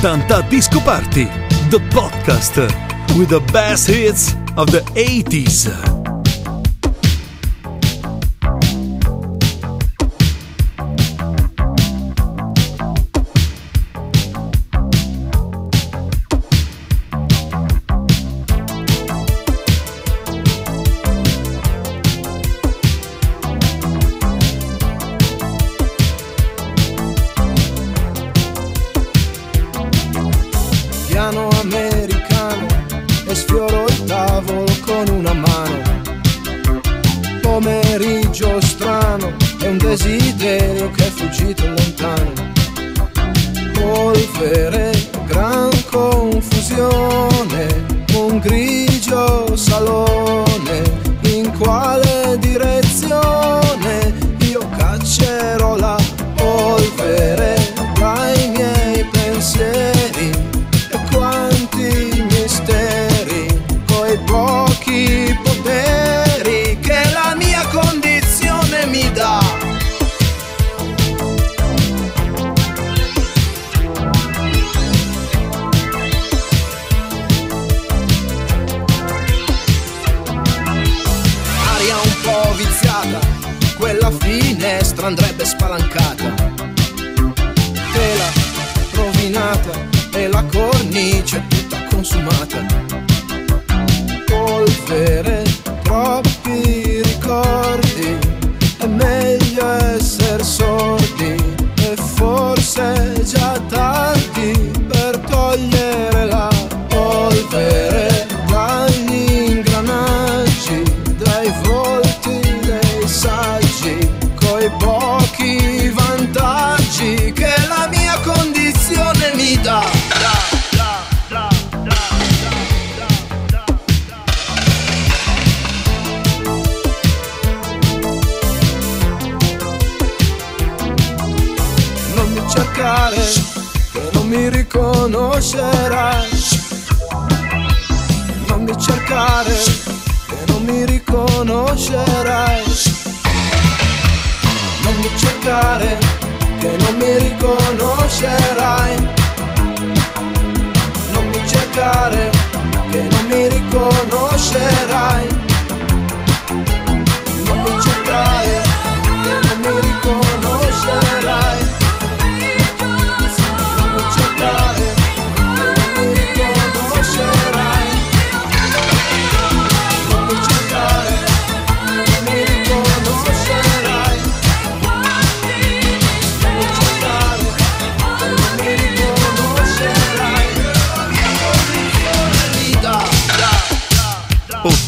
80 Disco Party, the podcast with the best hits of the 80s. sfioro il tavolo con una mano. Pomeriggio strano, è un desiderio che è fuggito lontano. Polvere, gran confusione, un grigio salone quella finestra andrebbe spalancata. Tela rovinata e la cornice tutta consumata. Polvere conoscerai. Non mi cercare che non mi riconoscerai. Non mi cercare che non mi riconoscerai. Non mi cercare che non mi riconoscerai.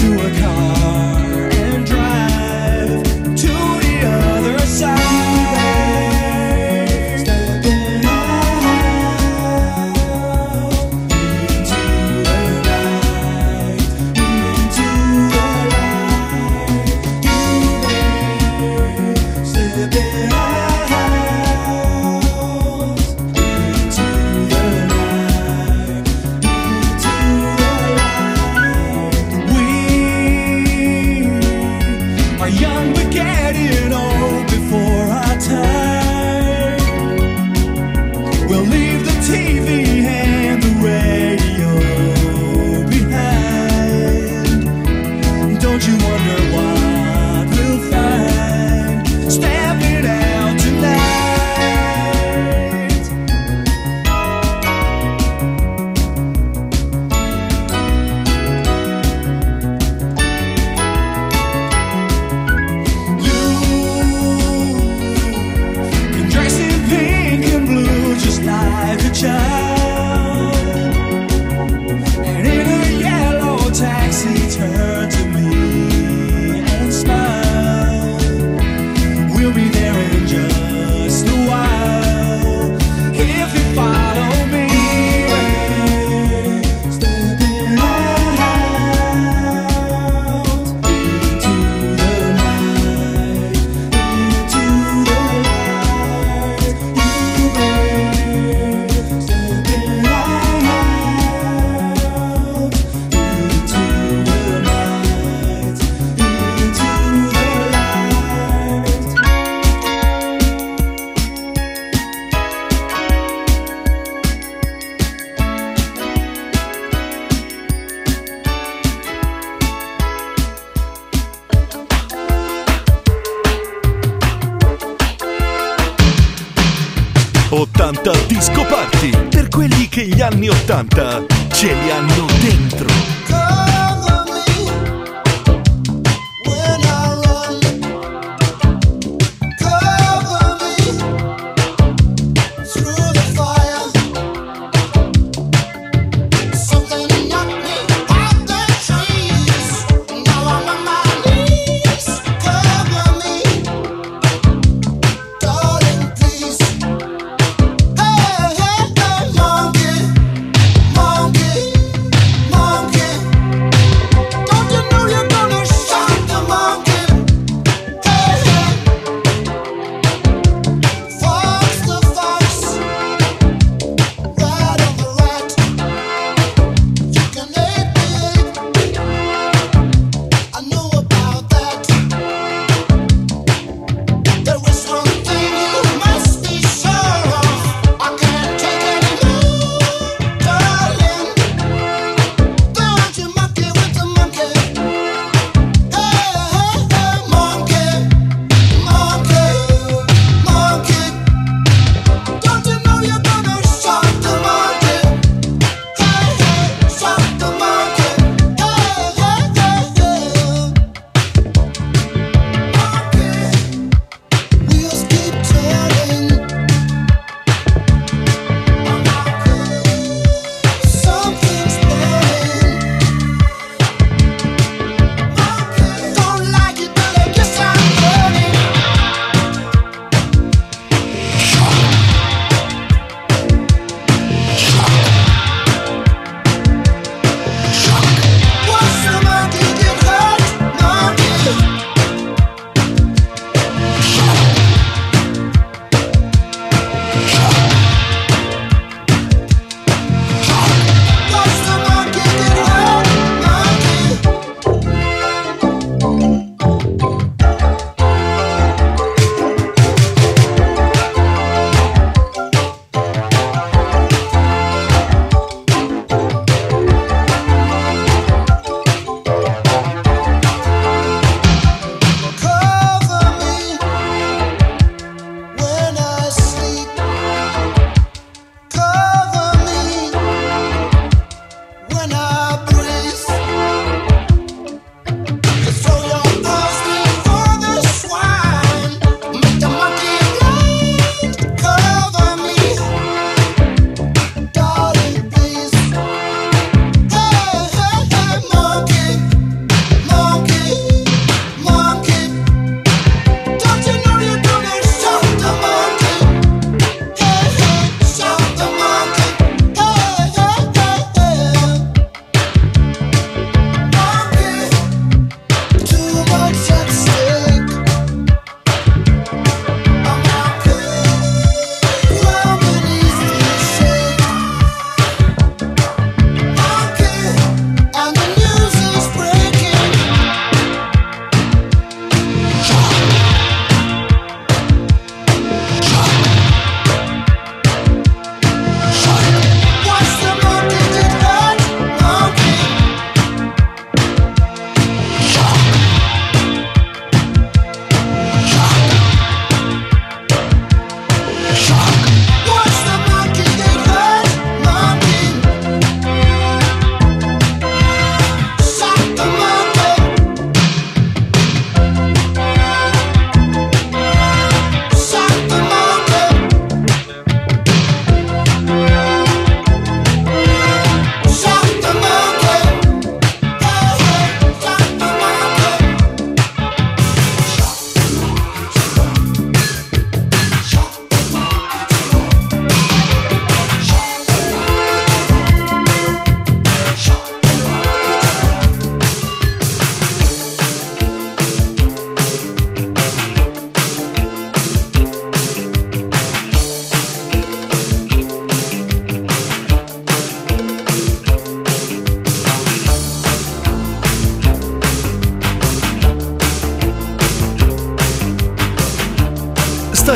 to a car. 80 ce li hanno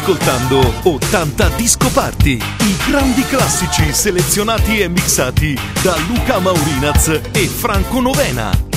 ascoltando 80 Disco Party, i grandi classici selezionati e mixati da Luca Maurinaz e Franco Novena.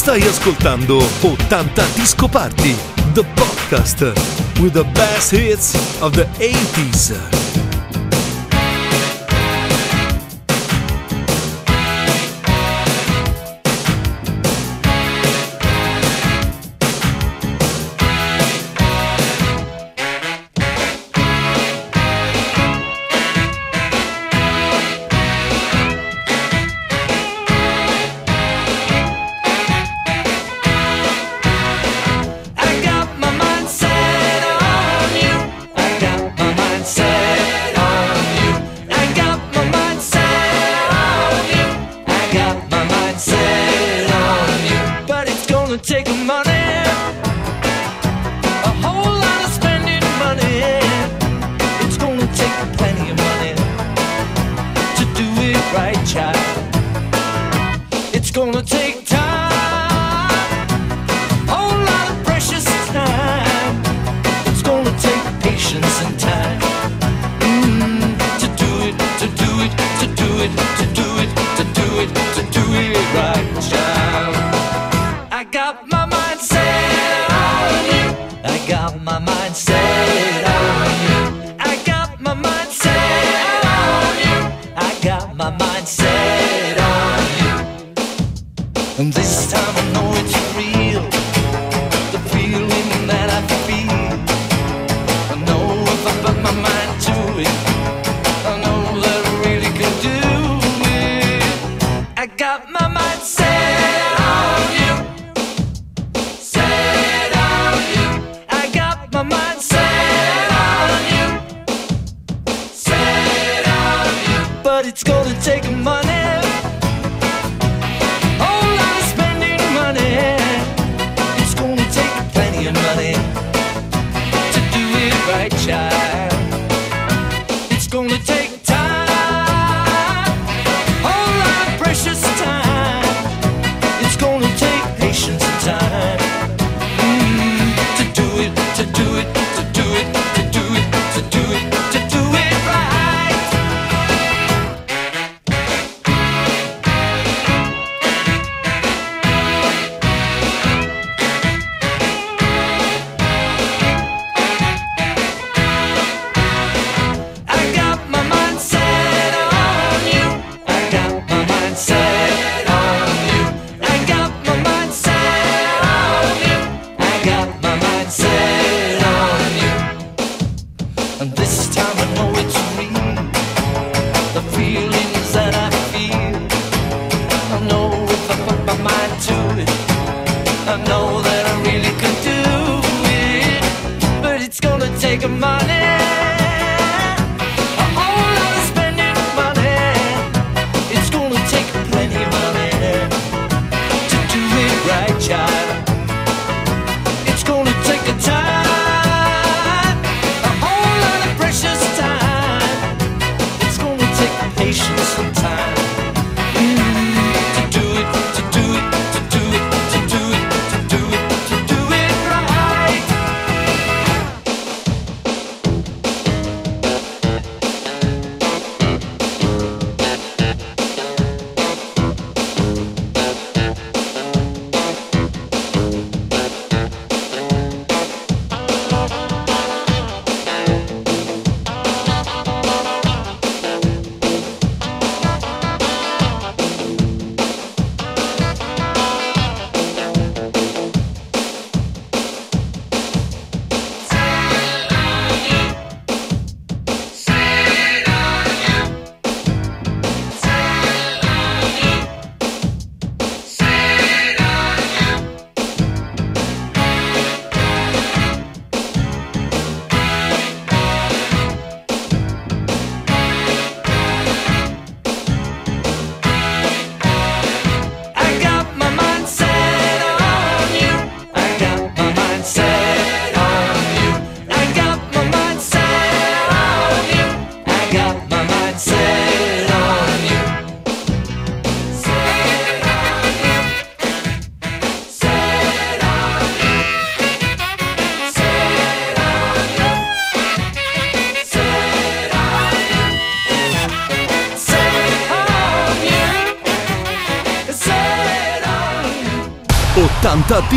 Stai ascoltando 80 Disco Party, the podcast with the best hits of the 80s. it's gonna take a month.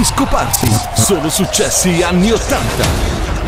Disco. Solo successi anni 80.